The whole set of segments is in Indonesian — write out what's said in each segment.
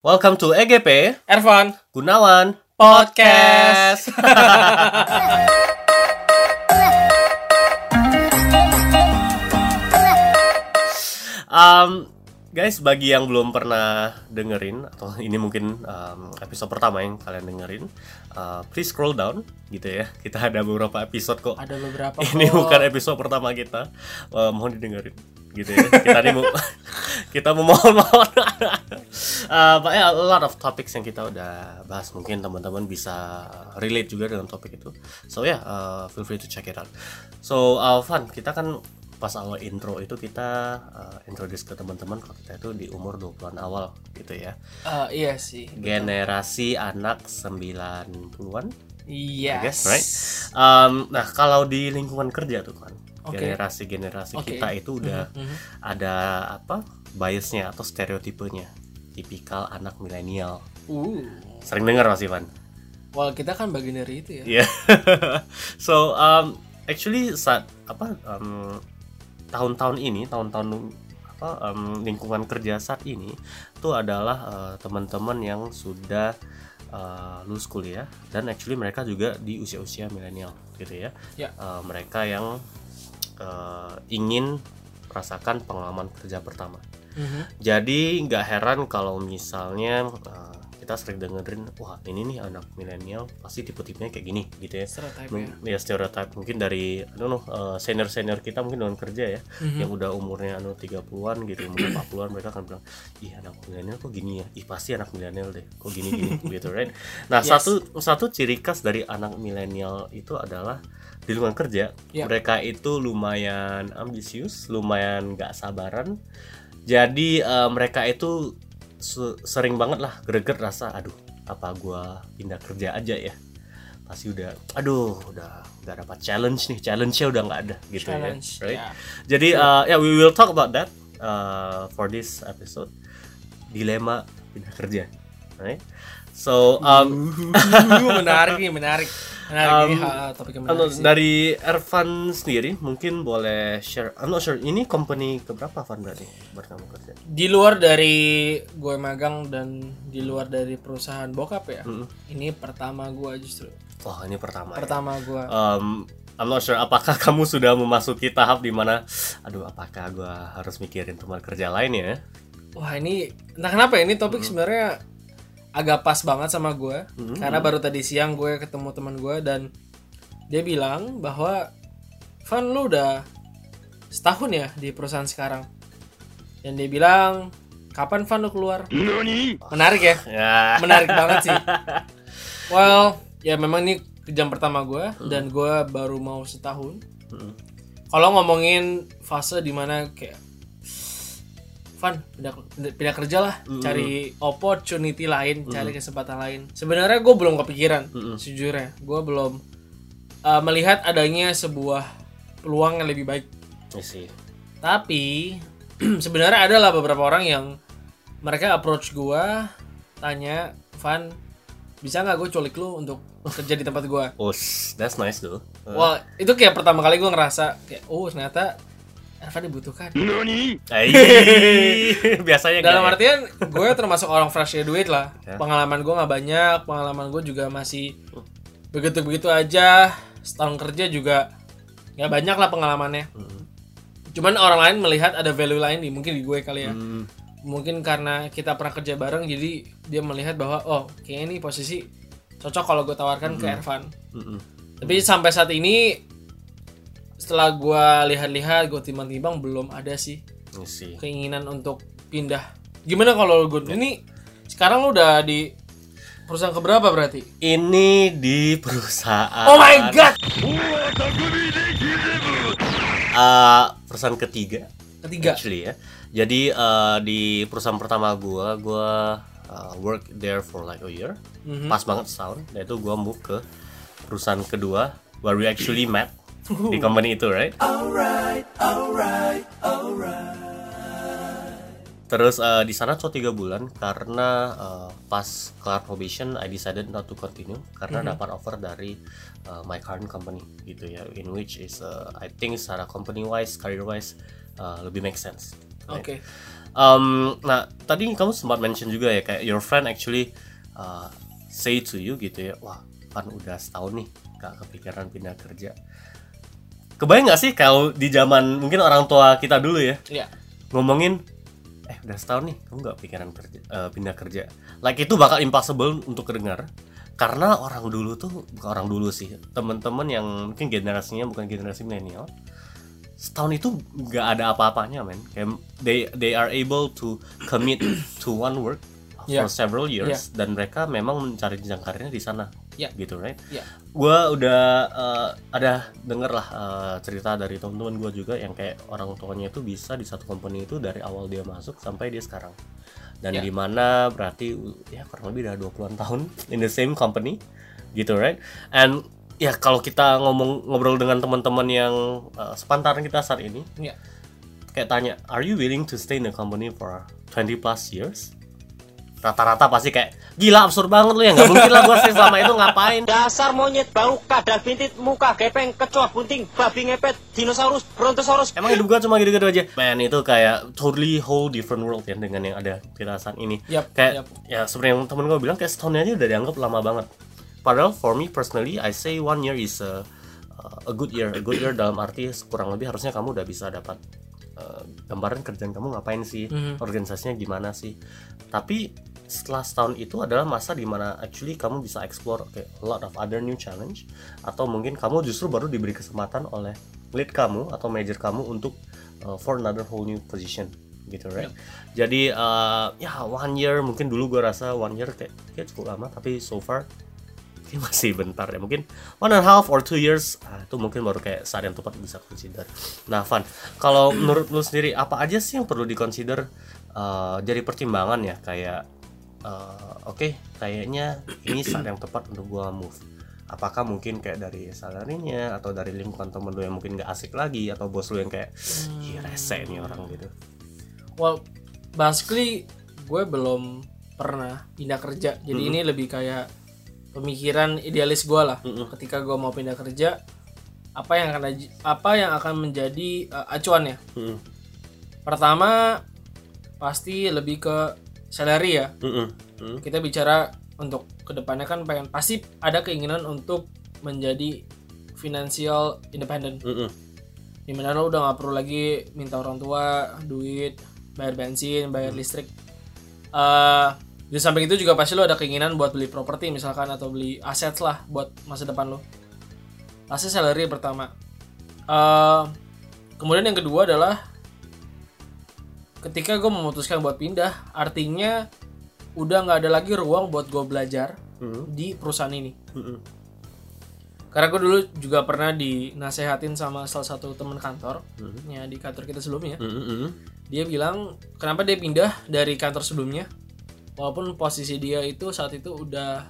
Welcome to EGP Ervan Gunawan Podcast. Um, guys, bagi yang belum pernah dengerin atau ini mungkin um, episode pertama yang kalian dengerin, uh, please scroll down gitu ya. Kita ada beberapa episode kok. Ada beberapa Ini kok. bukan episode pertama kita. Uh, mohon didengerin gitu ya. Kita nih mau kita memohon-mohon. uh, but yeah, a lot of topics yang kita udah bahas mungkin teman-teman bisa relate juga dengan topik itu. So yeah, uh, feel free to check it out. So uh, fun, kita kan pas awal intro itu kita uh, introduce ke teman-teman kalau kita itu di umur 20-an awal gitu ya. Eh, iya sih. Generasi anak 90-an Iya. Guess, right? Um, nah kalau di lingkungan kerja tuh kan Oke. generasi-generasi Oke. kita itu udah Mhm. ada apa biasnya atau stereotipenya tipikal anak milenial Uh. sering dengar mas Ivan Well, kita kan bagian dari itu ya. Iya. so um, actually saat apa um, tahun-tahun ini tahun-tahun apa um, lingkungan kerja saat ini itu adalah uh, teman-teman yang sudah uh, lulus kuliah dan actually mereka juga di usia-usia milenial gitu ya. Ya. Uh, mereka yang uh, ingin merasakan pengalaman kerja pertama. Mhm. Jadi nggak heran kalau misalnya uh, kita sering dengerin, wah ini nih anak milenial pasti tipe-tipenya kayak gini gitu ya. Stereotype ya. Ya stereotype mungkin dari I don't know senior senior kita mungkin dengan kerja ya Mhm. yang udah umurnya anu 30-an gitu umur 40-an mereka akan bilang ih anak milenial kok gini ya ih pasti anak milenial deh kok gini gini gitu right nah Yes. satu satu ciri khas dari anak milenial itu adalah di lingkungan kerja Ya. mereka itu lumayan ambisius lumayan gak sabaran jadi eh, mereka itu sering banget lah greget rasa aduh apa gua pindah kerja aja ya pasti udah aduh udah nggak dapat challenge nih challenge-nya udah nggak ada gitu Challenge. ya right ya. jadi uh, ya we will talk about that uh, for this episode dilema pindah kerja right so um, menarik nih, menarik. Menarik Um, ini ha, topik yang menarik sih. dari Ervan sendiri mungkin boleh share I'm not sure ini company keberapa Van berarti buat kamu kerja Di luar dari gue magang dan di luar dari perusahaan bokap ya. Mm-mm. Ini pertama gue justru. wah ini pertama ya. Pertama gue. um, I'm not sure apakah kamu sudah memasuki tahap di mana aduh apakah gua harus mikirin tempat kerja lain ya Wah ini entah kenapa ya, ini topik sebenarnya agak pas banget sama gue. Karena baru tadi siang gue ketemu teman gue dan dia bilang bahwa Van lu udah setahun ya di perusahaan sekarang? Dan dia bilang kapan Van lu keluar? Menarik ya? Ya. Menarik banget sih. Well ya memang ini jam pertama gue dan gue baru mau setahun. Mm. kalau ngomongin fase di mana kayak Van pindah, pindah kerja lah cari opportunity lain cari kesempatan lain. Sebenarnya gue belum kepikiran sejujurnya. Gue belum uh, melihat adanya sebuah peluang yang lebih baik. Tapi sebenarnya ada lah beberapa orang yang mereka approach gua tanya Van bisa nggak gue culik lu untuk kerja di tempat gua? Oh, that's nice though. Uh, Wah itu kayak pertama kali gua ngerasa kayak oh ternyata Evan dibutuhkan. Ai, biasanya dalam enggak ya? artian gue termasuk orang fresh graduate lah. Ya. pengalaman gue nggak banyak pengalaman gue juga masih begitu begitu aja. Setahun kerja juga nggak banyak lah pengalamannya. Mm. cuman orang lain melihat ada value lain di mungkin di gue kali ya. Hmm, mungkin karena kita pernah kerja bareng jadi dia melihat bahwa oh kayaknya ini posisi cocok kalau gue tawarkan ke Ervan. Mm, mm. tapi sampai saat ini setelah gue lihat-lihat gue timbang-timbang belum ada sih I see. keinginan untuk pindah gimana kalau gue ini sekarang lu udah di perusahaan keberapa berarti Ini di perusahaan. oh my god Uh, perusahaan ketiga ketiga actually ya. Jadi uh, di perusahaan pertama gua, gua uh, work there for like a year. Mhm. Pas banget setahun. Dan itu gua move ke perusahaan kedua where we actually met di company itu, right? Terus uh, di sana cuma tiga bulan karena uh, pas kelar probation I decided not to continue karena dapat offer dari uh, my current company gitu ya in which is uh, I think secara company wise career wise uh, lebih make sense. oke Um, nah tadi kamu sempat mention juga ya kayak your friend actually uh, say to you gitu ya, wah kan udah setahun nih gak kepikiran pindah kerja. Kebayang nggak sih kalau di zaman mungkin orang tua kita dulu ya Iya. ngomongin eh udah setahun nih kamu nggak pikiran kerja eh, pindah kerja like itu bakal impossible untuk kedengar karena orang dulu tuh bukan orang dulu sih teman-teman yang mungkin generasinya bukan generasi milenial setahun itu nggak ada apa-apanya men kayak they they are able to commit to one work Yeah. for several years dan mereka memang mencari jenjang karirnya di sana Yeah. gitu right Iya. gue udah eh, ada denger lah eh, cerita dari teman-teman gue juga yang kayak orang tuanya itu bisa di satu company itu dari awal dia masuk sampai dia sekarang dan Ya. di mana berarti ya kurang lebih udah 20-an tahun in the same company gitu right and ya kalau kita ngomong ngobrol dengan teman-teman yang eh, sepantaran kita saat ini Iya. kayak tanya are you willing to stay in the company for 20 plus years rata-rata pasti kayak gila absurd banget lu ya nggak mungkin lah gue stay selama itu ngapain Dasar monyet bau kadal bintit muka gepeng kecoa bunting babi ngepet dinosaurus brontosaurus Emang hidup gua cuma gitu-gitu aja. Man itu kayak totally whole different world ya dengan yang ada kita saat ini. Yap, kayak yap. ya sebenarnya yang temen gue bilang kayak setahun aja udah dianggap lama banget. Padahal for me personally I say one year is a, a good year. A good year dalam arti kurang lebih harusnya kamu udah bisa dapat uh, gambaran kerjaan kamu ngapain sih, Mhm. organisasinya gimana sih. Tapi setelah setahun itu adalah masa di mana actually kamu bisa explore okay, a lot of other new challenge atau mungkin kamu justru baru diberi kesempatan oleh lead kamu atau manager kamu untuk uh, for another whole new position gitu right? Jadi uh, ya one year mungkin dulu gue rasa one year kayak, kayak cukup lama tapi so far kayak masih bentar ya mungkin one and a half or two years ah, itu mungkin baru kayak saat yang tepat bisa consider. Nah Van kalau menurut lu sendiri apa aja sih yang perlu dikonsider uh, jadi pertimbangan ya? Kayak uh, oke kayaknya ini saat yang tepat untuk gua move apakah mungkin kayak dari salarinya atau dari lingkungan temen lu yang mungkin gak asik lagi atau bos lu yang kayak ih rese nih orang gitu Well, basically gue belum pernah pindah kerja. Jadi ini lebih kayak pemikiran idealis gue lah. Ketika gue mau pindah kerja, apa yang akan apa yang akan menjadi uh, acuannya? Mm-mm. Pertama pasti lebih ke salary ya. Mm-mm. Mm. Kita bicara untuk ke depannya kan pengen pasti ada keinginan untuk menjadi financial independent. Mm-mm. di mana lo udah nggak perlu lagi minta orang tua duit bayar bensin bayar listrik eh di samping itu juga pasti lo ada keinginan buat beli properti misalkan atau beli aset lah buat masa depan lo pasti salary pertama Eh kemudian yang kedua adalah ketika gue memutuskan buat pindah artinya udah nggak ada lagi ruang buat gue belajar Mm. di perusahaan ini Mm-mm. karena gue dulu juga pernah dinasehatin sama salah satu teman kantor Mhm. ya di kantor kita sebelumnya Mm-mm. dia bilang kenapa dia pindah dari kantor sebelumnya walaupun posisi dia itu saat itu udah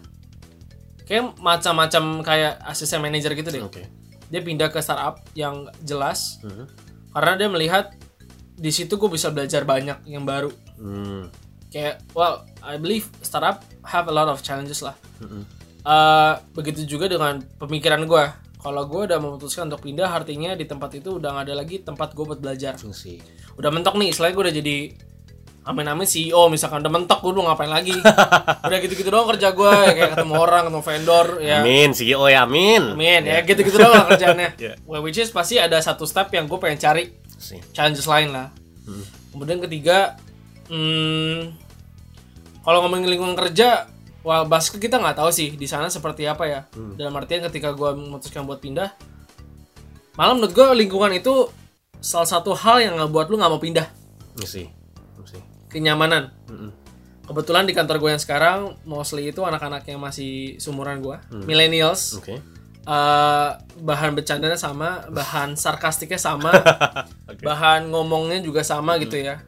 kayak macam-macam kayak asisten manajer gitu deh Oke. dia pindah ke startup yang jelas Mhm. karena dia melihat di situ gue bisa belajar banyak yang baru Mm. kayak well I believe startup have a lot of challenges lah Mm-mm. Eh, begitu juga dengan pemikiran gue kalau gue udah memutuskan untuk pindah artinya di tempat itu udah gak ada lagi tempat gue buat belajar sih. udah mentok nih selain gue udah jadi amin-amin CEO misalkan udah mentok gue ngapain lagi udah gitu-gitu doang kerja gue ya, kayak ketemu orang ketemu vendor ya Amin, CEO ya amin. amin ya gitu-gitu doang kerjaannya Ya. well, which is pasti ada satu step yang gue pengen cari Sih. challenges lain lah Hmm. kemudian ketiga hmm, kalau ngomongin lingkungan kerja wah basket kita nggak tahu sih di sana seperti apa ya Hmm. dalam artian ketika gue memutuskan buat pindah malah menurut gue lingkungan itu salah satu hal yang nggak buat lu nggak mau pindah sih. Itu sih. kenyamanan Mm-mm. kebetulan di kantor gue yang sekarang mostly itu anak-anak yang masih sumuran gue millennials Oke. Eh, bahan bercandanya sama bahan sarkastiknya sama Oke. bahan ngomongnya juga sama gitu ya.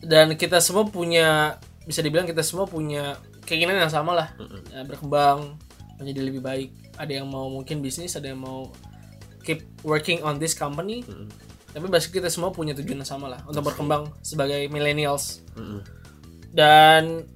Dan kita semua punya bisa dibilang kita semua punya keinginan yang sama lah. Ya, berkembang menjadi lebih baik. Ada yang mau mungkin bisnis ada yang mau keep working on this company. Tapi pasti kita semua punya tujuan yang sama lah untuk berkembang sebagai millennials. Mm-mm. dan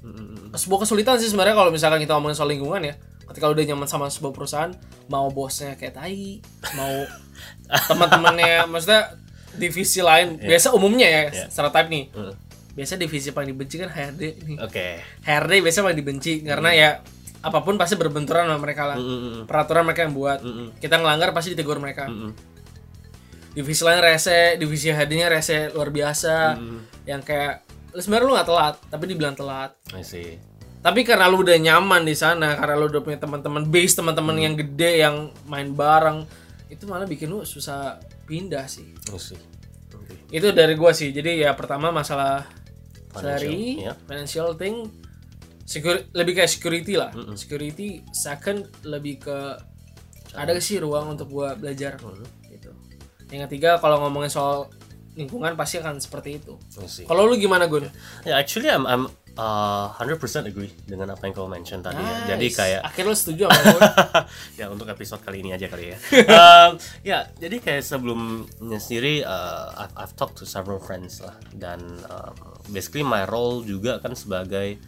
Mm-mm. sebuah kesulitan sih sebenarnya kalau misalkan kita ngomongin soal lingkungan ya ketika udah nyaman sama sebuah perusahaan mau bosnya kayak tai mau teman-temannya maksudnya divisi lain biasa umumnya ya Iya. stereotype nih Mm. biasa divisi paling dibenci kan HRD nih Oke. HRD biasa paling dibenci karena ya apa pun pasti berbenturan sama mereka lah Mm-mm. peraturan mereka yang buat Mm-mm. kita ngelanggar pasti ditegur mereka Mm-mm. divisi lain rese divisi HRD-nya rese luar biasa yang kayak lu sebenarnya lu nggak telat tapi dibilang telat I see. Tapi karena lu udah nyaman di sana karena lu udah punya teman-teman base teman-teman yang gede yang main bareng itu malah bikin lu susah pindah sih. I see. Oke. itu dari gua sih. Jadi ya pertama masalah Financial, salary ya. financial thing security lebih kayak security lah. Security second lebih ke ada sih ruang untuk gua belajar? Gitu. Yang ketiga kalau ngomongin soal lingkungan pasti akan seperti itu. I see. kalau lu gimana gun? Ya, actually I'm I'm uh, 100% agree dengan apa yang kau mention tadi ya. Jadi Nice. kayak akhirnya setuju sama ya untuk episode kali ini aja kali ya. Um, ya, jadi kayak sebelumnya sendiri uh, I've, I've talked to several friends lah dan um, basically my role juga kan sebagai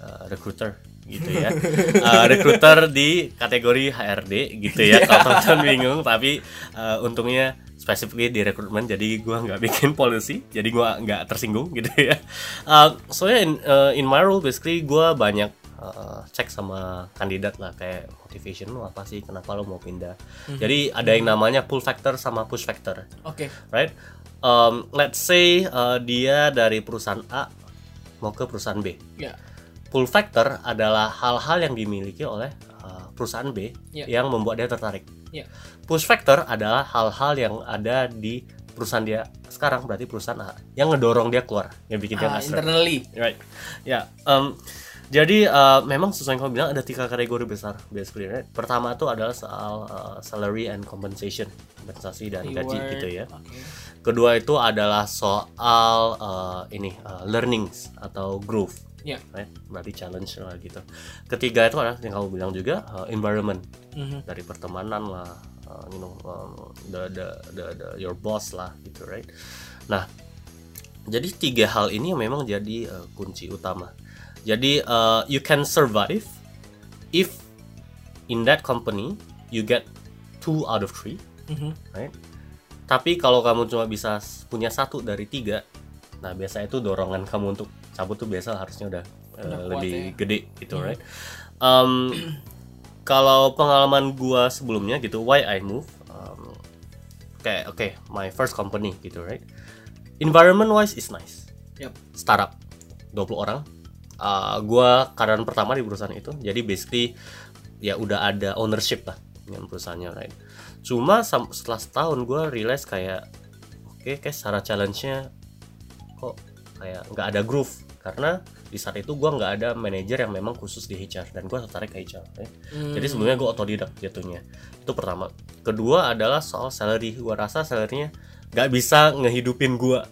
uh, recruiter gitu ya. Uh, recruiter di kategori HRD gitu ya. Kalau teman-teman bingung tapi uh, untungnya specifically di rekrutmen jadi gua nggak bikin policy jadi gua nggak tersinggung gitu ya. Uh, soalnya in, uh, in my role basically gua banyak uh, cek sama kandidat lah kayak motivation lu apa sih kenapa lo mau pindah. Jadi ada yang namanya pull factor sama push factor. Oke. Right? Um, let's say uh, dia dari perusahaan A mau ke perusahaan B. Ya. Pull factor adalah hal-hal yang dimiliki oleh perusahaan B Ya. yang membuat dia tertarik ya push factor adalah hal-hal yang ada di perusahaan dia sekarang berarti perusahaan A yang ngedorong dia keluar yang bikin dia Ah, nggak serve. internally right ya um, jadi uh, memang sesuai yang kau bilang ada tiga kategori besar basically right? pertama itu adalah soal uh, salary and compensation kompensasi dan gaji Reward. gitu ya Oke. kedua itu adalah soal uh, ini uh, learnings atau growth ya right? berarti challenge lah gitu ketiga itu adalah yang kamu bilang juga uh, environment Mhm. dari pertemanan lah uh, you know um, the, the the the your boss lah gitu right nah jadi tiga hal ini yang memang jadi uh, kunci utama jadi uh, you can survive if in that company you get two out of three Mhm. right tapi kalau kamu cuma bisa punya satu dari tiga nah biasa itu dorongan kamu untuk cabut tuh biasa harusnya udah, uh, Udah lebih ya. gede gitu right? Um, kalau pengalaman gua sebelumnya gitu why I move um, kayak oke my first company gitu right? Environment wise is nice. Yap. startup 20 orang. Uh, gua karyawan pertama di perusahaan itu jadi basically ya udah ada ownership lah dengan perusahaannya right? Cuma setelah setahun gua realize kayak oke kayak secara challenge-nya kok kayak nggak ada groove karena di saat itu gua nggak ada manajer yang memang khusus di HR dan gua tertarik ke HR right? Hmm. jadi sebelumnya gua otodidak jatuhnya itu pertama kedua adalah soal salary gua rasa salarynya nggak bisa ngehidupin gua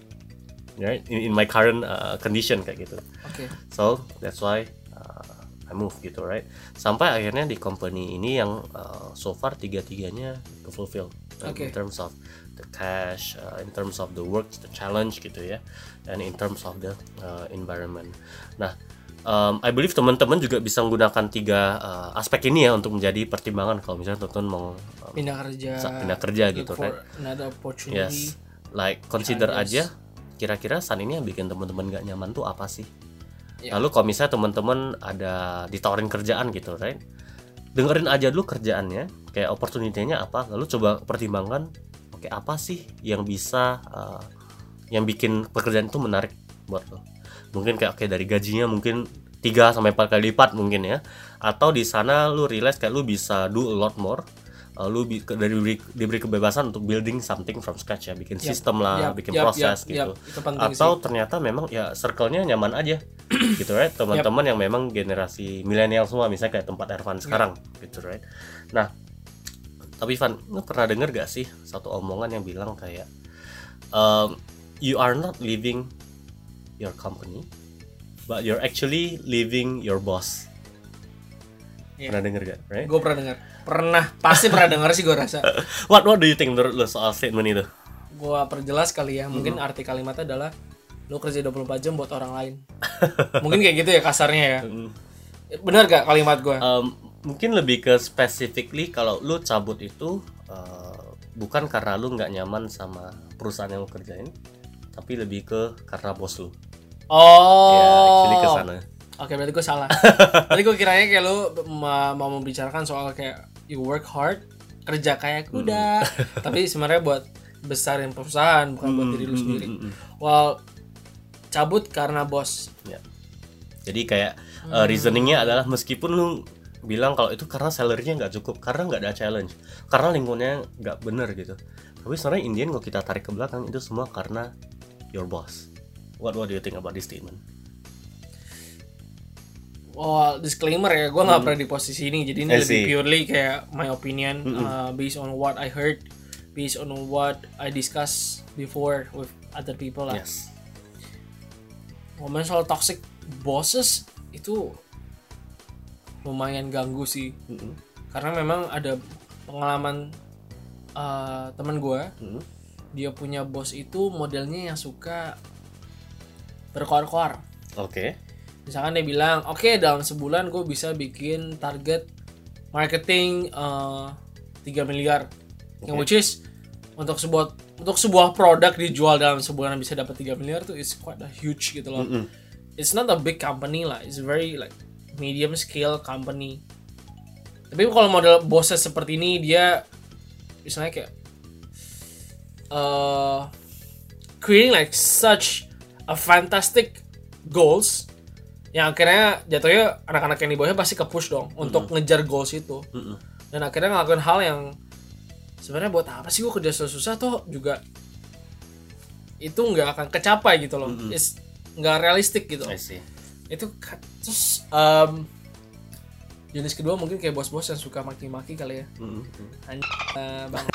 right? in, in my current uh, condition kayak gitu oke so that's why uh, I move gitu right sampai akhirnya di company ini yang uh, so far tiga tiganya ke fulfill right? Oke. in terms of the cash uh, in terms of the work the challenge gitu ya and in terms of the uh, environment nah um, I believe teman-teman juga bisa menggunakan tiga uh, aspek ini ya untuk menjadi pertimbangan kalau misalnya teman-teman mau um, pindah kerja pindah kerja gitu for right another opportunity Yes, like consider aja kira-kira saat ini yang bikin teman-teman gak nyaman tuh apa sih? Ya. Lalu kalau misalnya teman-teman ada ditawarin kerjaan gitu, right? Dengerin aja dulu kerjaannya, kayak opportunity-nya apa, lalu coba pertimbangkan, oke apa sih yang bisa, uh, yang bikin pekerjaan itu menarik buat lo? Mungkin kayak oke dari gajinya mungkin 3 sampai 4 kali lipat mungkin ya, atau di sana lu realize kayak lu bisa do a lot more, uh, lu bi- dari diberi, diberi kebebasan untuk building something from scratch ya. Bikin Yap, sistem lah yap, bikin yap, proses yap, gitu. penting atau ternyata memang ya circle-nya nyaman aja. Gitu right? Teman-teman yang memang generasi milenial semua misalnya kayak tempat Ervan sekarang gitu right? Nah tapi Van lu pernah denger gak sih satu omongan yang bilang kayak um, you are not leaving your company but you're actually leaving your boss. Iya. pernah denger gak? Right? Gue pernah dengar pernah. Pasti pernah dengar sih gue rasa. What what do you think menurut lu soal statement itu? Gue perjelas kali ya mungkin Mm-hmm. arti kalimatnya adalah lu kerja 24 jam buat orang lain. Mungkin kayak gitu ya kasarnya ya. Mm. benar gak kalimat gue Um, mungkin lebih ke specifically kalau lu cabut itu uh, bukan karena lu nggak nyaman sama perusahaan yang lu kerjain tapi lebih ke karena bos lu Oh. ya actually ke sana Oke, berarti gue salah. Tadi gue kiranya kayak lu ma- mau membicarakan soal kayak you work hard, kerja kayak kuda. Tapi sebenarnya buat besarin perusahaan, bukan buat diri lu sendiri. Well, cabut karena bos. Ya. Jadi kayak uh, reasoningnya adalah meskipun lu bilang kalau itu karena salary-nya nggak cukup, karena nggak ada challenge, karena lingkungannya nggak bener gitu. Tapi sebenarnya Indian kalau kita tarik ke belakang itu semua karena your boss. What What do you think about this statement? Oh, disclaimer ya, gue nggak pernah di posisi ini, jadi ini lebih purely kayak my opinion, uh, based on what I heard, based on what I discussed before with other people lah. Yes. ngomongin soal toxic bosses itu lumayan ganggu sih Mm-mm. karena memang ada pengalaman uh, teman gue Mm-mm. dia punya bos itu modelnya yang suka berkoar-koar Oke. misalkan dia bilang oke dalam sebulan gue bisa bikin target marketing uh, 3 miliar yang which is untuk sebuah untuk sebuah produk dijual dalam sebulan bisa dapat 3 miliar tuh is quite a huge gitu loh Mm-mm. it's not a big company lah it's very like medium scale company. Tapi kalau model bosnya seperti ini dia misalnya kayak uh, creating like such a fantastic goals yang akhirnya jatuhnya anak-anak yang di bawahnya pasti ke push dong untuk ngejar goals itu. Mm-mm. dan akhirnya ngelakuin hal yang sebenarnya buat apa sih gue kerja susah-susah toh juga itu nggak akan kecapai gitu loh. It's nggak realistik gitu. I see. Itu terus em, jenis kedua mungkin kayak bos-bos yang suka maki-maki kali ya Mm-mm. Anj- eh, bang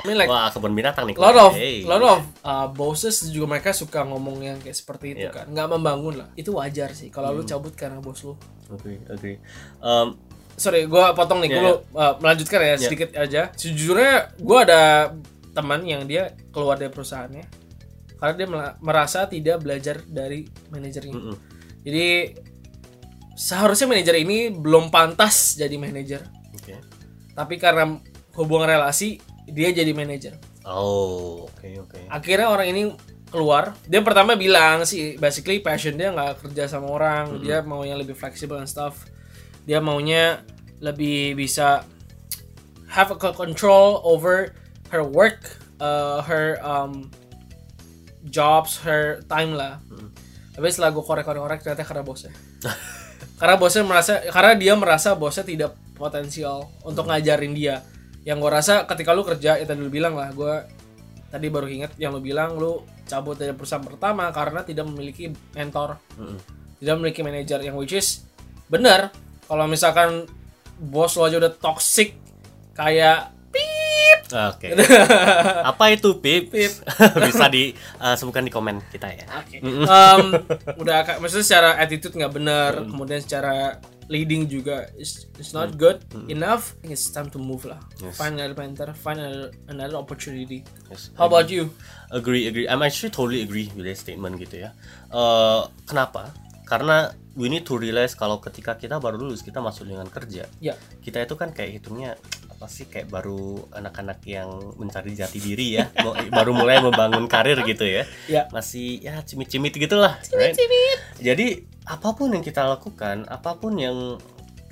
I mean like Wah kebun binatang nih. lot of Hey. lot of uh, bosses juga mereka suka ngomong yang kayak seperti itu Iya. kan nggak membangun lah itu wajar sih kalau lu cabut karena bos lu Agree, agree. Um, sorry gue potong nih Iya, gue melanjutkan ya sedikit aja sejujurnya gue ada teman yang dia keluar dari perusahaannya karena dia merasa tidak belajar dari manajernya mm-mm. Jadi seharusnya manajer ini belum pantas jadi manajer. Oke. tapi karena hubungan relasi dia jadi manajer. Oh, oke oke. akhirnya orang ini keluar. Dia pertama bilang sih basically passion dia nggak kerja sama orang. Dia mau yang lebih fleksibel and stuff. Dia maunya lebih bisa have a co- control over her work uh, her um, jobs her time lah tapi setelah gue korek-korek ternyata karena bosnya. Karena bosnya merasa karena dia merasa bosnya tidak potensial untuk ngajarin dia. Yang gue rasa ketika lu kerja ya tadi lu bilang lah gue tadi baru inget yang lu bilang lu cabut dari perusahaan pertama karena tidak memiliki mentor. Mm-mm. tidak memiliki manajer yang which is benar. Kalau misalkan bos lo aja udah toxic kayak Oke. Apa itu pip? Pip. Bisa di uh, sebutkan di komen kita ya. Oke. Em, udah ka- maksudnya secara attitude nggak benar, Hmm. kemudian secara leading juga is it's not good enough. I think it's time to move lah. Yes. Find another mentor, find another, another opportunity. Yes. How about you? Agree, agree. I'm actually totally agree with that statement gitu ya. Eh, kenapa? Karena we need to realize kalau ketika kita baru lulus kita masuk dengan kerja, Ya, kita itu kan kayak hitungnya apa sih kayak baru anak-anak yang mencari jati diri ya, baru mulai membangun karir gitu ya. ya. Masih ya cimit-cimit gitulah. right? Jadi apa pun yang kita lakukan, apa pun yang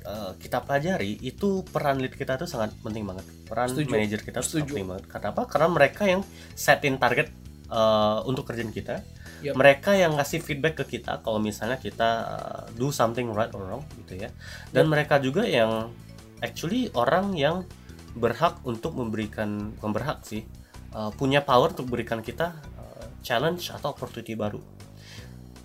uh, kita pelajari itu peran lead kita itu sangat penting banget. Peran Setuju. manajer kita itu sangat Setuju. penting banget. Kenapa? Karena mereka yang setin target uh, untuk kerjaan kita. Yep. Mereka yang ngasih feedback ke kita kalau misalnya kita uh, do something right or wrong gitu ya. Dan mereka juga yang actually orang yang berhak untuk memberikan bukan berhak sih uh, punya power untuk berikan kita uh, challenge atau opportunity baru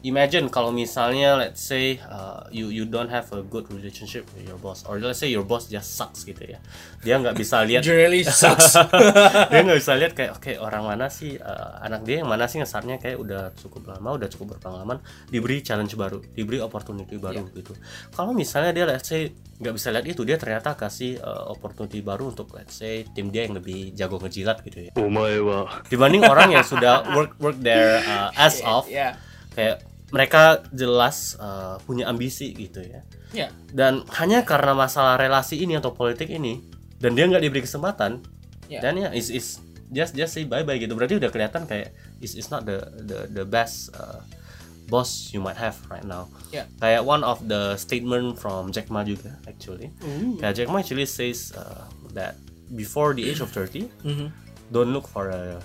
imagine kalau misalnya let's say uh, you you don't have a good relationship with your boss or let's say your boss just sucks gitu ya dia nggak bisa lihat generally sucks dia nggak bisa lihat kayak oke okay, orang mana sih uh, anak dia yang mana sih ngesarnya kayak udah cukup lama udah cukup berpengalaman diberi challenge baru diberi opportunity baru yeah. gitu kalau misalnya dia let's say nggak bisa lihat itu dia ternyata kasih uh, opportunity baru untuk let's say tim dia yang lebih jago ngejilat gitu ya Oh my god. dibanding orang yang sudah work work their uh, ass off yeah. kayak mereka jelas uh, punya ambisi gitu ya Ya. dan hanya karena masalah relasi ini atau politik ini dan dia nggak diberi kesempatan Ya. dan ya is is just just say bye bye gitu berarti udah kelihatan kayak is is not the the the best uh, boss you might have right now Ya. kayak one of the statement from Jack Ma juga actually kayak Jack Ma actually says uh, that before the age of 30 Mhm. don't look for a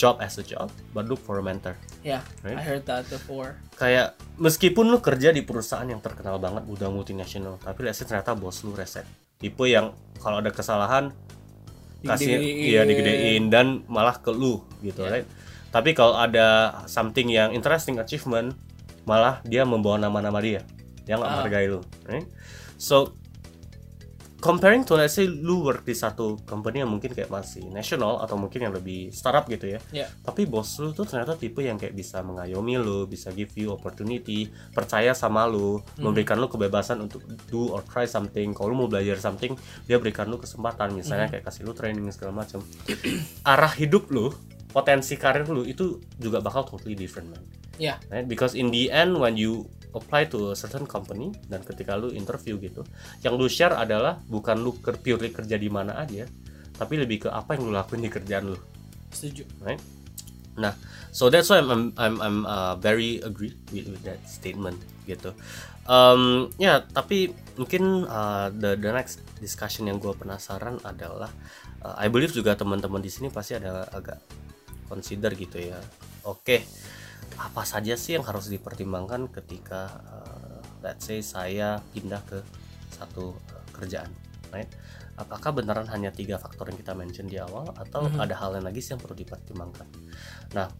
job as a job but look for a mentor Ya, Right. I heard that before. kayak meskipun lu kerja di perusahaan yang terkenal banget udah multinasional tapi let's say ternyata bos lu reset tipe yang kalau ada kesalahan kasih iya digedein dan malah ke lu gitu Ya. right tapi kalau ada something yang interesting achievement malah dia membawa nama-nama dia dia nggak Ah. menghargai lu right so comparing to let's say lu work di satu company yang mungkin kayak masih national atau mungkin yang lebih startup gitu ya. Ya. tapi bos lu tuh ternyata tipe yang kayak bisa mengayomi lu bisa give you opportunity percaya sama lu memberikan lu kebebasan untuk do or try something. Kalau lu mau belajar something dia berikan lu kesempatan. Misalnya kayak kasih lu training segala macam. Arah hidup lu potensi karir lu itu juga bakal totally different man. Ya. right? because in the end when you apply to a certain company dan ketika lu interview gitu yang lu share adalah bukan lu ker- purely kerja di mana aja tapi lebih ke apa yang lu lakuin di kerjaan lu Setuju. right? Nah, so that's why I'm I'm I'm, I'm, uh, very agree with, with that statement gitu. Um, ya, tapi mungkin uh, the the next discussion yang gue penasaran adalah, uh, I believe juga teman-teman di sini pasti ada agak consider gitu ya. Oke, apa saja sih yang harus dipertimbangkan ketika uh, let's say saya pindah ke satu uh, kerjaan, right? Apakah beneran hanya tiga faktor yang kita mention di awal atau Mhm. ada hal lain lagi sih yang perlu dipertimbangkan? Nah,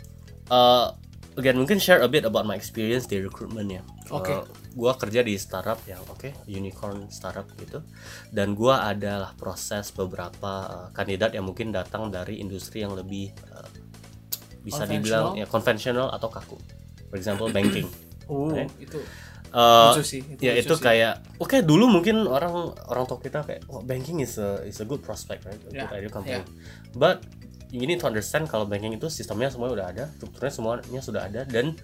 uh, again mungkin share a bit about my experience di recruitment ya. Oke. Uh, gua kerja di startup yang oke unicorn startup gitu, dan gua adalah proses beberapa uh, kandidat yang mungkin datang dari industri yang lebih uh, bisa dibilang Konvensional? ya konvensional atau kaku. For example banking. Oh, Right. itu Uh, lucu sih. Itu ya lucu itu sih. kayak oke dulu mungkin orang orang tua kita kayak oh, banking is a is a good prospect right a Ya, good idea company ya. but you need to understand kalau banking itu sistemnya semuanya udah ada strukturnya semuanya sudah ada dan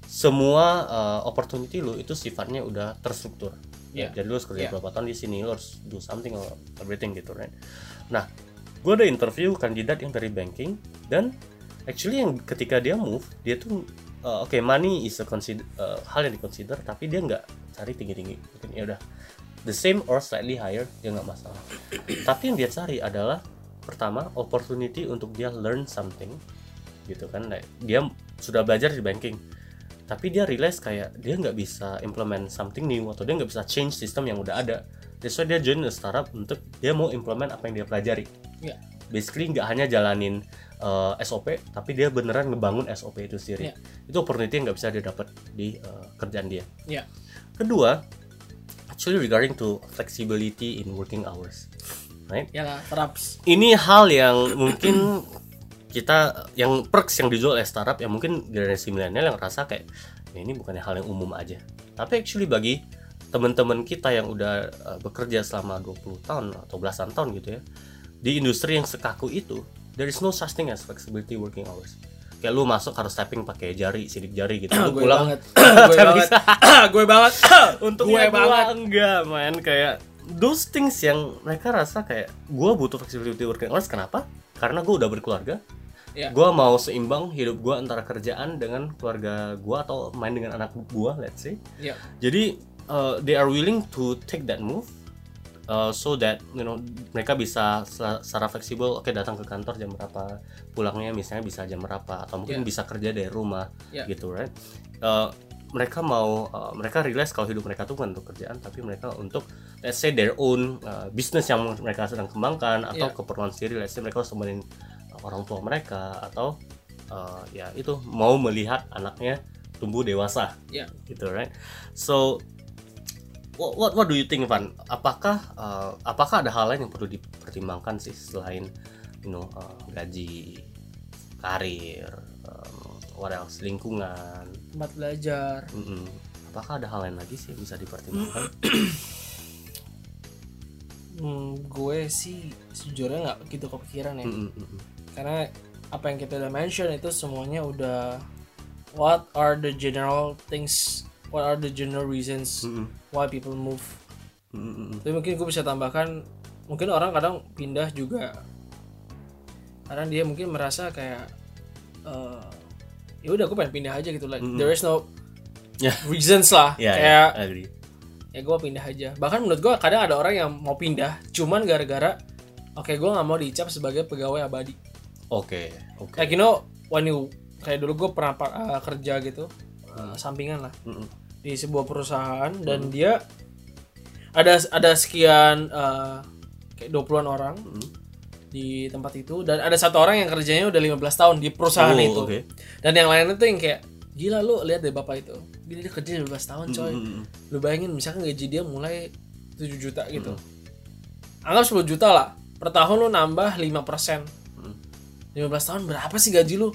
semua uh, opportunity lu itu sifatnya udah terstruktur Ya. jadi lu harus kerja Ya. berapa tahun di sini lu harus do something or everything gitu right nah gue ada interview kandidat yang dari banking dan actually yang ketika dia move dia tuh uh, oke money is a consider uh, hal yang diconsider tapi dia nggak cari tinggi tinggi mungkin ya udah. The same or slightly higher dia nggak masalah. Tapi yang dia cari adalah pertama opportunity untuk dia learn something gitu kan. Like, dia sudah belajar di banking tapi dia realize kayak dia nggak bisa implement something new atau dia nggak bisa change sistem yang udah ada. That's why dia join startup untuk dia mau implement apa yang dia pelajari. Ya. basically nggak hanya jalanin uh, SOP tapi dia beneran ngebangun SOP itu sendiri Ya. itu opportunity yang nggak bisa dia dapat di uh, kerjaan dia Ya. kedua actually regarding to flexibility in working hours right Ya perhaps. ini hal yang mungkin kita yang perks yang dijual oleh startup yang mungkin generasi milenial yang rasa kayak ya ini bukannya hal yang umum aja tapi actually bagi teman-teman kita yang udah uh, bekerja selama 20 tahun atau belasan tahun gitu ya di industri yang sekaku itu there is no such thing as flexibility working hours kayak lu masuk harus typing pakai jari sidik jari gitu lu gue pulang banget. gue Nggak banget. gue banget. untuk gue gue banget. enggak man kayak those things yang mereka rasa kayak gue butuh flexibility working hours kenapa karena gue udah berkeluarga Ya. gue mau seimbang hidup gue antara kerjaan dengan keluarga gue atau main dengan anak gue let's say Ya. jadi uh, they are willing to take that move uh, so that you know mereka bisa se- secara fleksibel oke datang ke kantor jam berapa pulangnya misalnya bisa jam berapa atau mungkin Ya. bisa kerja dari rumah Ya. gitu right Uh, mereka mau uh, mereka realize kalau hidup mereka tuh bukan untuk kerjaan tapi mereka untuk let's say their own uh, business yang mereka sedang kembangkan atau Ya. keperluan sendiri let's say mereka harus temenin orang tua mereka atau uh, ya itu mau melihat anaknya tumbuh dewasa Ya. gitu right so what what, what do you think Van apakah uh, apakah ada hal lain yang perlu dipertimbangkan sih selain you know uh, gaji karir um, what else lingkungan Tempat belajar. Mm-mm. apakah ada hal lain lagi sih yang bisa dipertimbangkan Hmm, gue sih sejujurnya nggak gitu kepikiran ya. Mm-mm, mm-mm. Karena apa yang kita udah mention itu semuanya udah what are the general things, what are the general reasons Mm-mm. why people move. Mm-mm, mm-mm. Tapi mungkin gue bisa tambahkan, mungkin orang kadang pindah juga karena dia mungkin merasa kayak eh ya udah gue pengen pindah aja gitu like Mm-mm. there is no Ya. reasons lah Ya, kayak ya, agree. ya gue pindah aja bahkan menurut gue kadang ada orang yang mau pindah cuman gara-gara oke gue nggak mau dicap sebagai pegawai abadi Oke, oke. like you know when you kayak dulu gue pernah uh, kerja gitu uh, sampingan lah Mm-mm. Di sebuah perusahaan dan dia ada ada sekian uh, kayak 20-an orang Mm. di tempat itu dan ada satu orang yang kerjanya udah 15 tahun di perusahaan Oh, itu oke. dan yang lainnya tuh yang kayak gila lu lihat deh bapak itu gila dia kerja 15 tahun coy Mm-mm. lu bayangin misalkan gaji dia mulai 7 juta gitu anggap 10 juta lah per tahun lu nambah 5% 15 tahun berapa sih gaji lu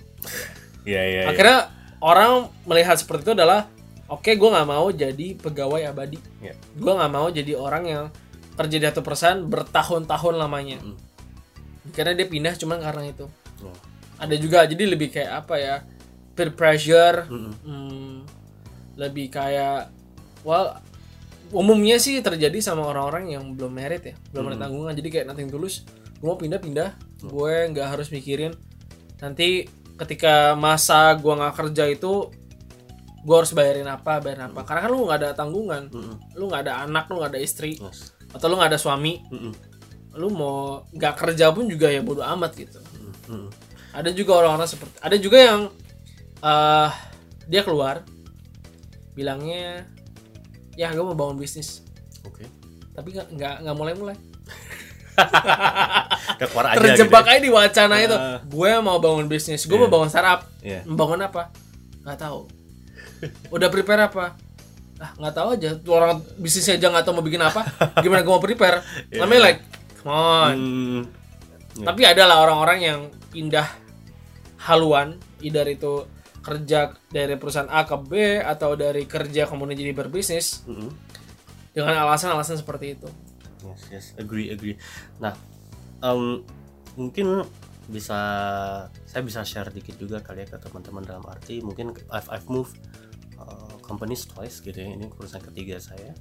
Iya, iya. iya. akhirnya orang melihat seperti itu adalah oke gue nggak mau jadi pegawai abadi. Iya. gue nggak mau jadi orang yang kerja di satu perusahaan bertahun-tahun lamanya. Mm. karena dia pindah cuman karena itu. Oh. ada juga jadi lebih kayak apa ya peer pressure. Mm-mm. hmm, lebih kayak well umumnya sih terjadi sama orang-orang yang belum merit ya belum ada tanggungan. Jadi kayak nothing tulus gue mau pindah-pindah. Gue nggak harus mikirin. Nanti ketika masa gue nggak kerja itu gue harus bayarin apa bayarin apa karena kan lu nggak ada tanggungan Mm-mm. lu nggak ada anak lu nggak ada istri Yes. atau lu nggak ada suami Mm-mm. lu mau nggak kerja pun juga ya bodo amat gitu Mm-mm. ada juga orang-orang seperti ada juga yang eh dia keluar bilangnya ya gue mau bangun bisnis Oke. tapi nggak nggak mulai-mulai Udah keluar aja terjebak gitu. aja di wacana itu Ah. gue mau bangun bisnis gue mau Iya. bangun startup Iya. membangun apa nggak tahu udah prepare apa? Ah nggak tahu aja. Orang bisnisnya aja nggak tahu mau bikin apa. Gimana gue mau prepare? Namanya like. Come on. Hmm. Iya. tapi ada lah orang-orang yang pindah haluan either itu kerja dari perusahaan A ke B atau dari kerja kemudian jadi berbisnis Mm-mm. dengan alasan-alasan seperti itu. Yes, yes, agree, agree. Nah, em, mungkin bisa saya bisa share dikit juga kali ya ke teman-teman dalam arti mungkin I've, I've moved companies twice gitu ya. Ini perusahaan ketiga saya.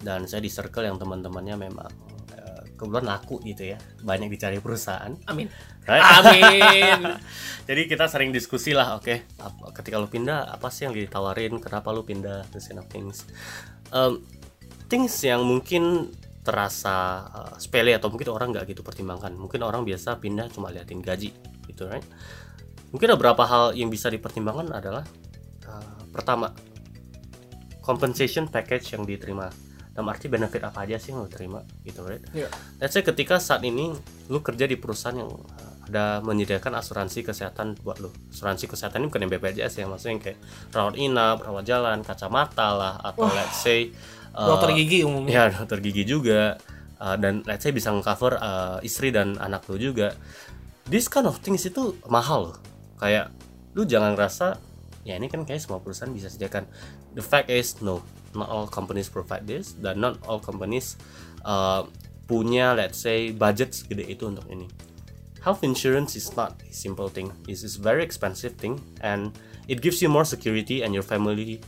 Dan saya di circle yang teman-temannya memang uh, kebetulan laku gitu ya. Banyak dicari perusahaan. Amin. Right? amin. Jadi kita sering diskusi lah oke. Apa- ketika lu pindah apa sih yang ditawarin? Kenapa lu pindah? This kind of things. Um, things yang mungkin terasa uh, sepele atau mungkin orang nggak gitu pertimbangkan. Mungkin orang biasa pindah cuma liatin gaji gitu right? Mungkin ada beberapa hal yang bisa dipertimbangkan adalah uh, pertama compensation package yang diterima dalam arti benefit apa aja sih yang lo terima gitu right Iya. Let's say ketika saat ini lu kerja di perusahaan yang uh, ada menyediakan asuransi kesehatan buat lu. Asuransi kesehatan ini bukan yang BPJS ya, maksudnya yang kayak rawat inap, rawat jalan, kacamata lah, atau let's say uh, dokter gigi umumnya ya dokter gigi juga, uh, dan let's say bisa nge-cover uh, istri dan anak lu juga. This kind of things itu mahal loh. Kayak lu jangan ngerasa ya ini kan kayak semua perusahaan bisa sediakan. The fact is no, not all companies provide this dan not all companies uh, punya let's say budget segede itu untuk ini. Health insurance is not a simple thing. It's a very expensive thing and it gives you more security and your family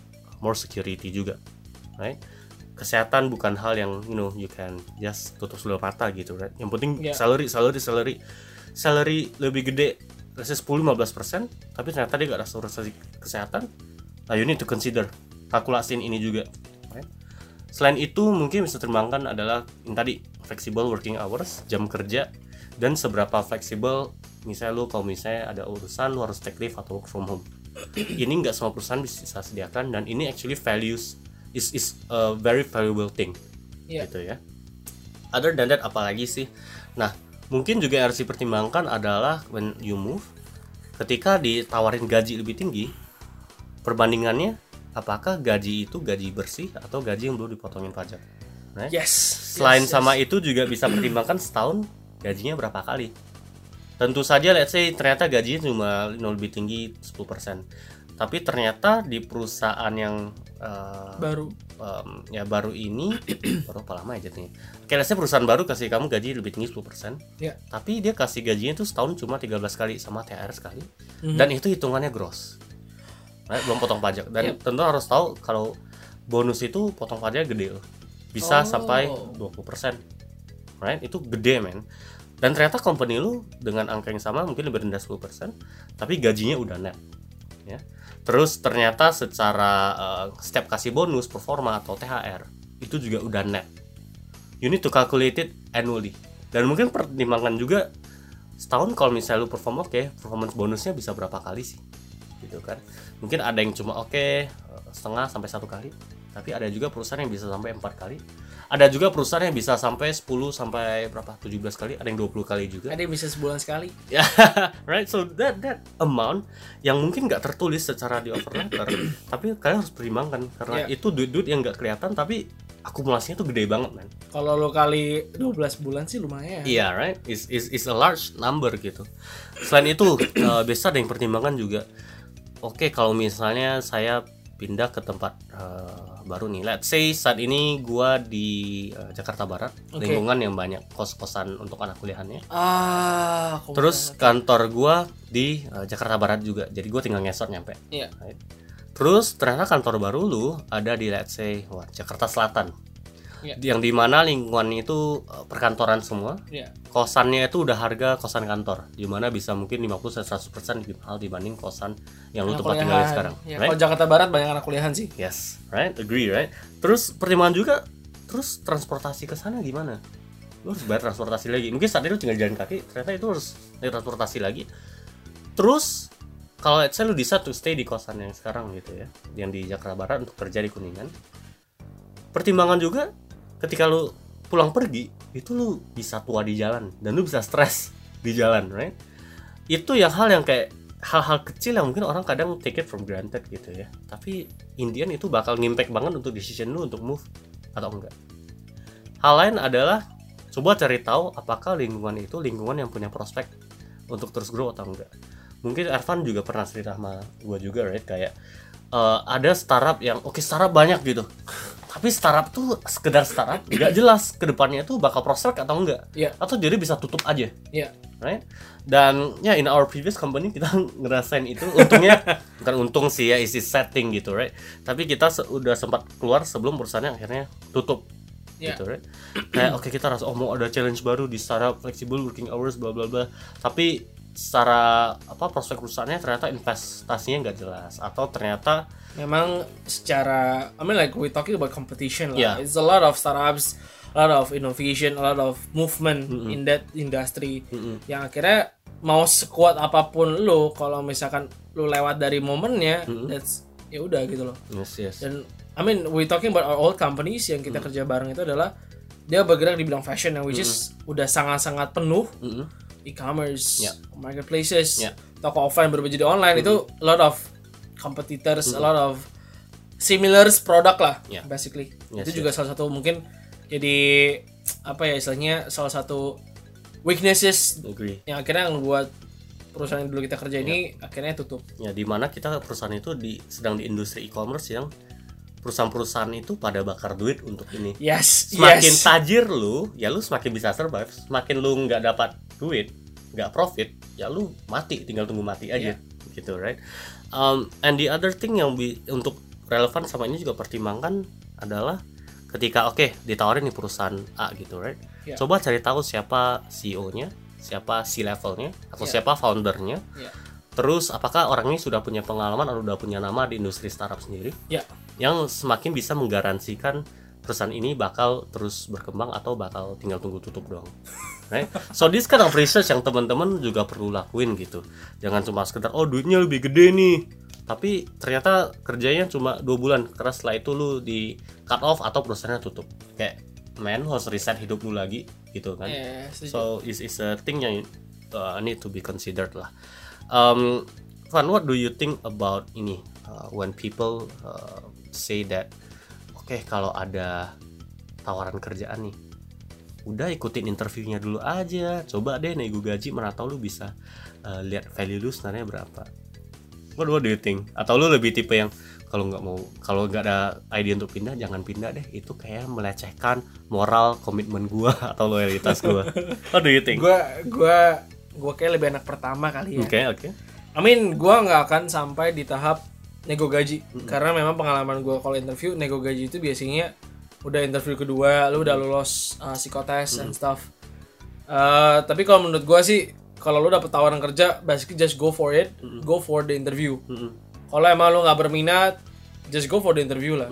more security juga. Right? Kesehatan bukan hal yang you know you can just tutup sebelah mata gitu, right? Yang penting Yeah. salary, salary, salary. Salary lebih gede, let's say 10-15%, tapi ternyata dia gak ada asuransi kesehatan. Nah, you need to consider kalkulasiin ini juga. right? Selain itu mungkin bisa tertimbangkan adalah yang tadi flexible working hours, jam kerja dan seberapa fleksibel misalnya lu kalau misalnya ada urusan lu harus take leave atau work from home. ini nggak semua perusahaan bisa sediakan dan ini actually values is is a very valuable thing Iya. gitu ya. Other than that apalagi sih? Nah, mungkin juga yang harus dipertimbangkan adalah when you move ketika ditawarin gaji lebih tinggi perbandingannya apakah gaji itu gaji bersih atau gaji yang belum dipotongin pajak. Right? yes Selain Yes, yes. sama itu juga bisa pertimbangkan setahun gajinya berapa kali. Tentu saja let's say ternyata gajinya cuma lebih tinggi 10%. Tapi ternyata di perusahaan yang eh, baru em, ya baru ini baru apa lama ya jadinya. Oke, let's say perusahaan baru kasih kamu gaji lebih tinggi 10%. ya Tapi dia kasih gajinya itu setahun cuma 13 kali sama THR sekali. Mhm. Dan itu hitungannya gross. Right? Belum potong pajak. Dan tentu harus tahu kalau bonus itu potong pajaknya gede loh. Bisa Oh. sampai 20%. Right? Itu gede, men. dan ternyata company lu dengan angka yang sama mungkin lebih rendah 10% tapi gajinya udah net ya terus ternyata secara uh, setiap kasih bonus performa atau THR itu juga udah net you need to calculate it annually dan mungkin pertimbangkan juga setahun kalau misalnya lu perform oke performance bonusnya bisa berapa kali sih gitu kan mungkin ada yang cuma oke eh, setengah sampai satu kali tapi ada juga perusahaan yang bisa sampai empat kali ada juga perusahaan yang bisa sampai 10 sampai berapa 17 kali ada yang 20 kali juga Ada yang bisa sebulan sekali. ya right so that that amount yang mungkin nggak tertulis secara di offer letter tapi kalian harus pertimbangkan karena Yeah. itu duit-duit yang nggak kelihatan tapi akumulasinya tuh gede banget man Kalau lo kali 12 bulan sih lumayan. Iya, right. Is is is a large number gitu. Selain itu, eh, biasa ada yang pertimbangan juga. Oke, kalau misalnya saya pindah ke tempat eh, baru nih. Let's say saat ini gua di eh, Jakarta Barat, Oke. lingkungan yang banyak kos-kosan untuk anak kuliahannya. Ah, Terus kantor gua di eh, Jakarta Barat juga. Jadi gua tinggal ngesot nyampe. Iya. Right. Terus ternyata kantor baru lu ada di let's say wah, Jakarta Selatan. Iya. Yang di mana lingkungannya itu eh, perkantoran semua Iya. kosannya itu udah harga kosan kantor di mana bisa mungkin 50 sampai 100% lebih mahal dibanding kosan yang lu tempat tinggal kuliahan. sekarang Ya, right Kalau Jakarta Barat banyak anak kuliahan sih. yes right agree right terus pertimbangan juga terus transportasi ke sana gimana lu harus bayar transportasi lagi mungkin saat lu tinggal jalan kaki ternyata itu harus naik transportasi lagi terus kalau let's say lu decide to stay di kosan yang sekarang gitu ya yang di Jakarta Barat untuk kerja di Kuningan pertimbangan juga ketika lu pulang pergi itu lu bisa tua di jalan dan lu bisa stres di jalan right? Itu yang hal yang kayak hal-hal kecil yang mungkin orang kadang take it from granted gitu ya. Tapi Indian itu bakal ngimpact banget untuk decision lu untuk move atau enggak. Hal lain adalah coba cari tahu apakah lingkungan itu lingkungan yang punya prospek untuk terus grow atau enggak. Mungkin Ervan juga pernah cerita sama gue juga right? Kayak eh, ada startup yang oke startup banyak gitu tapi startup tuh sekedar startup nggak jelas ke depannya itu bakal prospek atau enggak Iya. atau jadi bisa tutup aja Iya. right? Dan ya in our previous company kita ngerasain itu untungnya bukan untung sih ya isi setting gitu, right? Tapi kita udah sempat keluar sebelum perusahaannya akhirnya tutup Iya. gitu, right? Kayak oke kita rasa oh mau ada challenge baru di startup flexible working hours bla bla bla. Tapi secara apa prospek perusahaannya ternyata investasinya nggak jelas atau ternyata Memang secara I mean like we talking about competition lah. Yeah. It's a lot of startups, a lot of innovation, a lot of movement in that industry yang akhirnya mau sekuat apa pun lu kalau misalkan lu lewat dari momennya that's ya udah gitu loh. yes yes Dan I mean we talking about our old companies yang kita kerja bareng itu adalah dia bergerak di bidang fashion yang which is udah sangat-sangat penuh Mm-mm. E-commerce, Yeah. marketplaces, Yeah. toko offline berubah jadi online itu a lot of competitors, a lot of similar produk lah, Yeah. basically. Yes, itu juga salah satu mungkin jadi apa ya istilahnya salah satu weaknesses agree yang akhirnya membuat perusahaan yang dulu kita kerja ini akhirnya tutup. ya di mana kita perusahaan itu di sedang di industri e-commerce yang perusahaan-perusahaan itu pada bakar duit untuk ini. Yes, semakin yes. tajir lu ya lu semakin bisa survive. Semakin lu nggak dapat duit nggak profit ya lu mati tinggal tunggu mati aja. Gitu right? Um, and the other thing yang bi- untuk relevan sama ini juga pertimbangkan adalah ketika oke ditawarin nih perusahaan A gitu right? Ya. coba cari tahu siapa CEO-nya siapa C levelnya atau Ya. siapa foundernya. Ya. terus apakah orang ini sudah punya pengalaman atau sudah punya nama di industri startup sendiri? Ya, yang semakin bisa menggaransikan perusahaan ini bakal terus berkembang atau bakal tinggal tunggu tutup doang. Right? So this kind of research yang teman-teman juga perlu lakuin gitu. Jangan cuma sekedar oh duitnya lebih gede nih. Tapi ternyata kerjanya cuma dua bulan karena setelah itu lu di cut off atau perusahaannya tutup. Kayak man harus reset hidup lu lagi gitu kan. ya, setuju. So is is a thing yang uh, need to be considered lah. Um, Van, what do you think about ini uh, when people uh, say that oke kalau ada tawaran kerjaan nih, udah ikutin interviewnya dulu aja, coba deh nego gaji mana lu bisa uh, lihat value lu sebenarnya berapa. What, what do you think? Atau lu lebih tipe yang kalau nggak mau kalau nggak ada ide untuk pindah jangan pindah deh itu kayak melecehkan moral komitmen gua atau loyalitas gua. What do you think? gua gua gua kayak lebih anak pertama kali ya. Oke oke. I mean, gua nggak akan sampai di tahap nego gaji. Karena memang pengalaman gua kalau interview nego gaji itu biasanya udah interview kedua, lu udah lulus uh, psikotes and stuff. Eh, tapi kalau menurut gua sih kalau lu dapet tawaran kerja basically just go for it. Go for the interview. Mm-mm. kalau emang lu nggak berminat just go for the interview lah.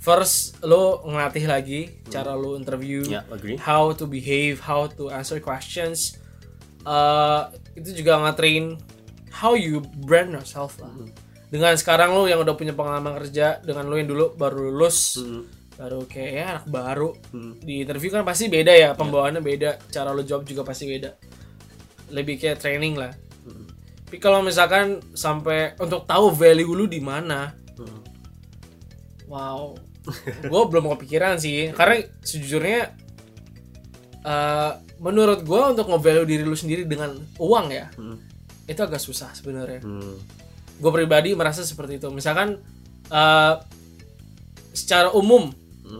First lu ngelatih lagi cara lu interview Ya, agree. how to behave how to answer questions. Eh, itu juga nge-train how you brand yourself lah dengan sekarang lu yang udah punya pengalaman kerja dengan lu yang dulu baru lulus baru kayak ya anak baru di interview kan pasti beda ya pembawaannya beda cara lu jawab juga pasti beda. Lebih kayak training lah. Tapi kalau misalkan sampai untuk tahu value lu di mana wow. Gue belum kepikiran sih karena sejujurnya eh, menurut gue untuk nge-value diri lu sendiri dengan uang ya itu agak susah sebenarnya. Hmm. Gue pribadi merasa seperti itu misalkan eh, secara umum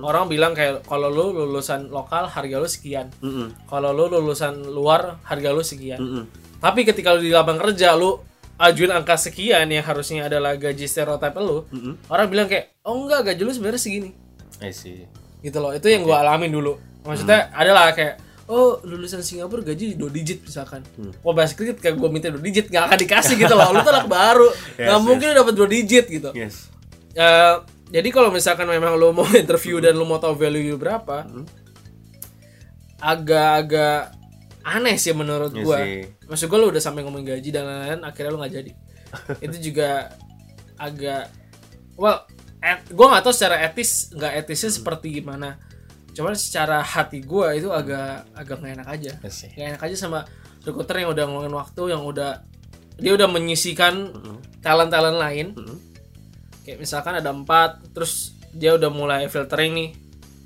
orang bilang kayak kalau lu lulusan lokal harga lu sekian Mm-mm. kalau lu lulusan luar harga lu sekian Mm-mm. tapi ketika lu di lapangan kerja lu ajuin angka sekian yang harusnya adalah gaji stereotip lu Mm-mm. orang bilang kayak oh enggak gaji lu sebenarnya segini I see. gitu loh itu yang gue alamin dulu maksudnya adalah kayak oh lulusan Singapura gaji dua digit misalkan. Oh basically ketika gue minta dua digit nggak akan dikasih gitu loh. Lu tuh anak baru nggak Yes, mungkin dapat dua digit gitu. Yes. Eh, jadi kalau misalkan memang lu mau interview dan lu mau tahu value lu berapa agak-agak aneh sih menurut Iya gua. sih. maksud gua lu udah sampai ngomongin gaji dan lain-lain akhirnya lu nggak jadi. Itu juga agak well et, gua nggak tahu secara etis nggak etisnya seperti gimana cuman secara hati gua itu agak agak nggak enak aja. See. nggak enak aja sama recruiter yang udah ngomongin waktu yang udah dia udah menyisikan talent talent lain. Mm-mm. kayak misalkan ada empat terus dia udah mulai filtering nih.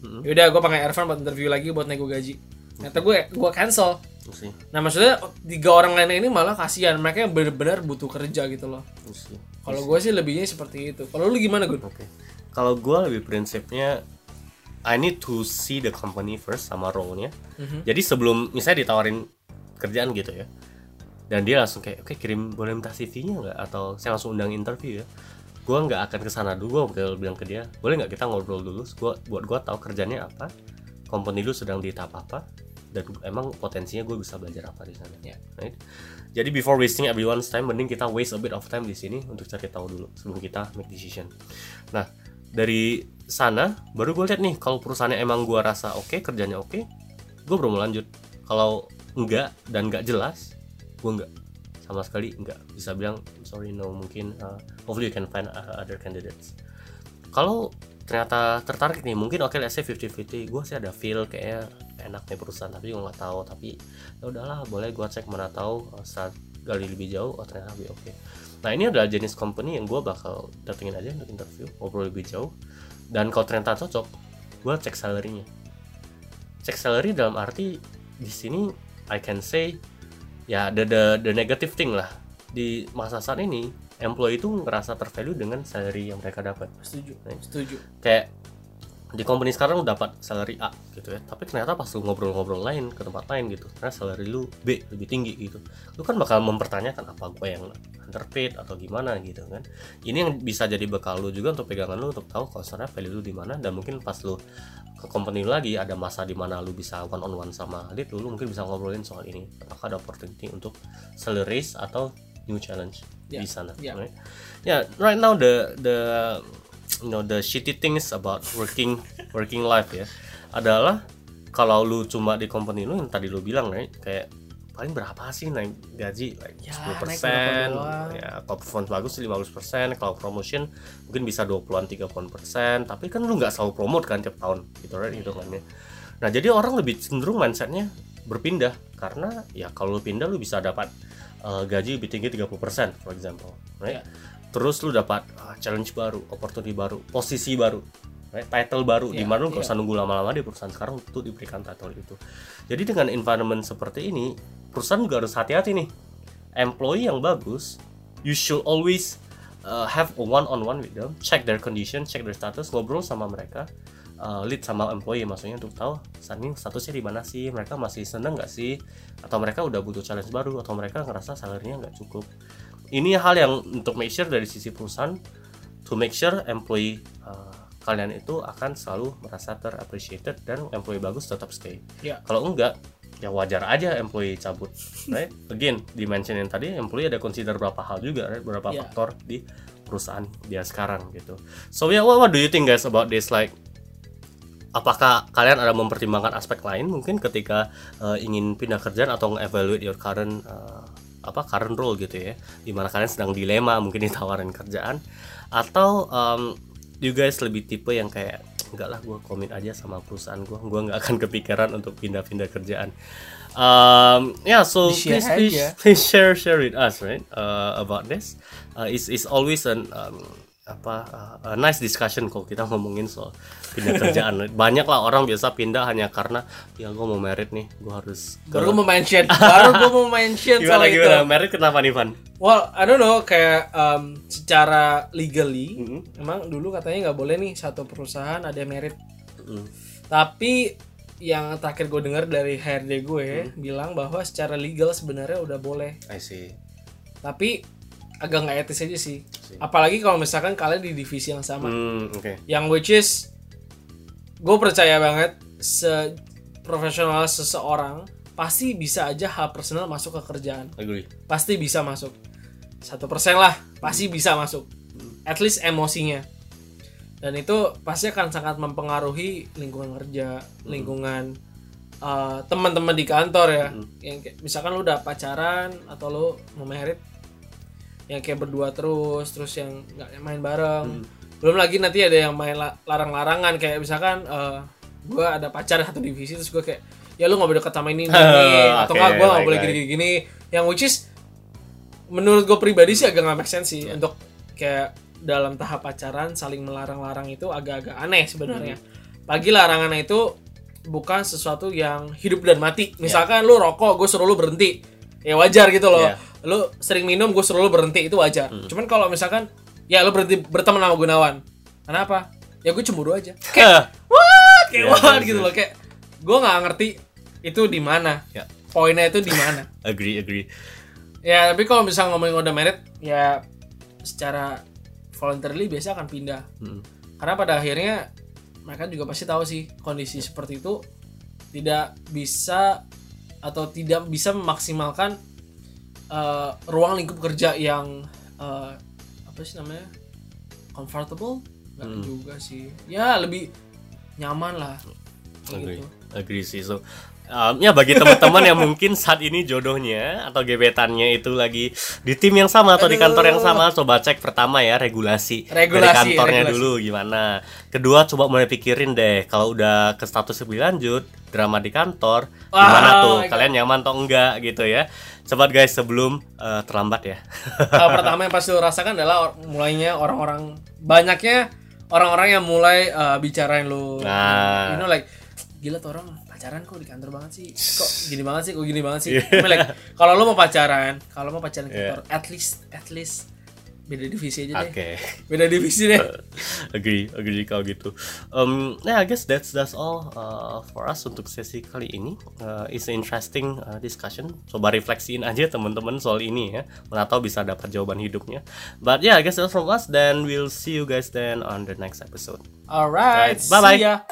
Mm-mm. yaudah gue pakai Ervan buat interview lagi buat nego gaji. Ternyata gue gue cancel. See. nah maksudnya tiga orang lainnya ini malah kasihan. Mereka yang benar-benar butuh kerja gitu loh. Kalau gue sih lebihnya seperti itu. Kalau lu gimana gun? Oke. Kalau gue lebih prinsipnya I need to see the company first sama role-nya. Jadi sebelum misalnya ditawarin kerjaan gitu ya. Dan dia langsung kayak oke kirim boleh minta CV-nya nggak atau saya langsung undang interview ya. Gue nggak akan ke sana dulu, gue bakal bilang ke dia, boleh nggak kita ngobrol dulu, gua, buat gue tahu kerjanya apa, company lu sedang di tahap apa, dan emang potensinya gue bisa belajar apa di sana. Ya. Right? Jadi before wasting everyone's time, mending kita waste a bit of time di sini untuk cari tahu dulu sebelum kita make decision. Nah, dari sana baru gue lihat nih kalau perusahaannya emang gue rasa oke kerjanya oke gue baru mau lanjut. Kalau enggak dan enggak jelas gue enggak. Sama sekali enggak bisa bilang sorry no mungkin uh, hopefully you can find uh, other candidates. Kalau ternyata tertarik nih mungkin oke let's say 50-50 gue sih ada feel kayaknya enak nih perusahaan tapi gue nggak tahu. Tapi ya udahlah boleh gue cek mana tahu uh, saat gali lebih jauh oh ternyata lebih oke. Nah ini adalah jenis company yang gue bakal datengin aja untuk interview ngobrol lebih jauh dan kalau ternyata cocok gue cek salary-nya. Cek salary dalam arti di sini I can say ya the the, the negative thing lah. Di masa saat ini employee itu ngerasa tervalue dengan salary yang mereka dapat. Setuju Right. setuju. kayak di company sekarang lu dapat salary A gitu ya tapi ternyata pas lu ngobrol-ngobrol lain ke tempat lain gitu ternyata salary lu B lebih tinggi gitu lu kan bakal mempertanyakan apa gue yang underpaid atau gimana gitu kan ini yang bisa jadi bekal lu juga untuk pegangan lu untuk tahu kalau sebenarnya value lu di mana dan mungkin pas lu ke company lu lagi ada masa di mana lu bisa one on one sama lead lu, lu mungkin bisa ngobrolin soal ini apakah ada opportunity untuk salary raise atau new challenge Ya, di sana ya. right? ya right now the the you know the shitty things about working working life ya adalah kalau lu cuma di company lu yang tadi lu bilang right kayak paling berapa sih naik gaji like Ya, 10% naik berapa doang. ya kalau performance bagus sih 50% kalau promotion mungkin bisa 20-an 30-an persen tapi kan lu nggak selalu promote kan tiap tahun gitu right hitungannya nah jadi orang lebih cenderung mindsetnya berpindah karena ya kalau lu pindah lu bisa dapat uh, gaji lebih tinggi 30% for example right Ya. Terus lu dapat ah, challenge baru opportunity baru posisi baru right? title baru di Ya, mana lu nggak ya. usah nunggu lama-lama di perusahaan sekarang untuk diberikan title itu. Jadi dengan environment seperti ini perusahaan juga harus hati-hati nih. Employee yang bagus you should always uh, have a one on one with them check their condition check their status ngobrol sama mereka uh, lead sama employee maksudnya untuk tahu saat ini statusnya di mana sih? Mereka masih seneng nggak sih? Atau mereka udah butuh challenge baru atau mereka ngerasa salarinya nggak cukup ini hal yang untuk make sure dari sisi perusahaan to make sure employee uh, kalian itu akan selalu merasa terappreciated dan employee bagus tetap stay. Ya. Kalau enggak ya wajar aja employee cabut right? Again dimensionin tadi employee ada consider berapa hal juga right? Beberapa Yeah. faktor di perusahaan dia sekarang gitu. So yeah what, what do you think guys about this? Like apakah kalian ada mempertimbangkan aspek lain mungkin ketika uh, ingin pindah kerjaan atau nge-evaluate your current uh, apa current role gitu ya. Di mana kalian sedang dilema mungkin ditawarin kerjaan. Atau um, you guys lebih tipe yang kayak enggak lah gue komit aja sama perusahaan gue gue nggak akan kepikiran untuk pindah-pindah kerjaan. Um, yeah so please please, please share share with us right uh, about this. Uh, it's, it's always an um, apa uh, nice discussion kalau kita ngomongin soal pindah kerjaan. Banyak lah orang biasa pindah hanya karena ya gue mau merit nih gue harus ke- baru gue mau mention baru gue mau mention soal gimana? itu. Gimana merit kenapa nih Van? Well I don't know kayak um, secara legally Mhm. emang dulu katanya nggak boleh nih satu perusahaan ada merit. Mm. tapi yang terakhir gue dengar dari HRD gue Hmm. bilang bahwa secara legal sebenarnya udah boleh. I see. Tapi agak nggak etis aja sih See. apalagi kalau misalkan kalian di divisi yang sama. Hmm oke. Yang which is gue percaya banget se profesional seseorang pasti bisa aja hal personal masuk ke kerjaan. Agree. Pasti bisa masuk. Satu persen lah pasti bisa masuk. At least emosinya. Dan itu pasti akan sangat mempengaruhi lingkungan kerja lingkungan uh, teman-teman di kantor ya. Yang kayak- misalkan lu udah pacaran atau lu mau merit yang kayak berdua terus terus yang nggak main bareng belum lagi nanti ada yang main la- larang-larangan kayak misalkan uh, gue ada pacar satu divisi terus gue kayak ya lu nggak boleh deket sama ini, ini, atau nggak gue nggak boleh gini-gini yang which is menurut gue pribadi sih agak nggak make sense sih untuk kayak dalam tahap pacaran saling melarang-larang itu agak-agak aneh sebenarnya. Pagi larangan itu bukan sesuatu yang hidup dan mati. Misalkan lu rokok, gue suruh lu berhenti, ya wajar gitu loh. Iya. Lu sering minum, gue suruh lu berhenti itu wajar. Cuman kalau misalkan ya lu berhenti berteman sama Gunawan, kenapa? Ya gue cemburu aja. Kayak what? Kayak Iya, what iya, gitu iya. loh. Kayak gue nggak ngerti itu di mana. ya Poinnya itu di mana. agree agree Ya, tapi kalau misalnya ngomongin udah merit, ya secara voluntarily biasa akan pindah. Hmm. Karena pada akhirnya mereka juga pasti tahu sih kondisi seperti itu tidak bisa atau tidak bisa memaksimalkan eh, ruang lingkup kerja yang eh, apa sih namanya? Comfortable? Nggak Hmm. juga sih. Ya lebih nyaman lah. Agree. gitu. agree sih. So um, ya bagi teman-teman yang mungkin saat ini jodohnya atau gebetannya itu lagi di tim yang sama atau di kantor yang sama coba cek pertama ya regulasi, dari Regulasi, kantornya regulasi. dulu gimana. Kedua coba mulai pikirin deh kalau udah ke status lebih lanjut drama di kantor Wah, gimana tuh? my God. kalian nyaman atau enggak gitu ya cepat guys sebelum uh, terlambat ya Hal pertama yang pasti lo rasakan adalah or- mulainya orang-orang banyaknya orang-orang yang mulai uh, bicarain lu. Nah. You know like gila tuh orang pacaran kok di kantor banget sih. Kok gini banget sih, kok gini banget sih. Mean, like kalau lo mau pacaran, kalau mau pacaran di Yeah. kantor, at least at least beda divisi aja deh. oke Beda divisi deh. agree agree kalau gitu um yeah I guess that's that's all uh, for us untuk sesi kali ini uh, it's an interesting uh, discussion coba refleksiin aja teman-teman soal ini ya mana tahu bisa dapat jawaban hidupnya but yeah I guess that's from us then we'll see you guys then on the next episode Alright, Bye-bye. see ya.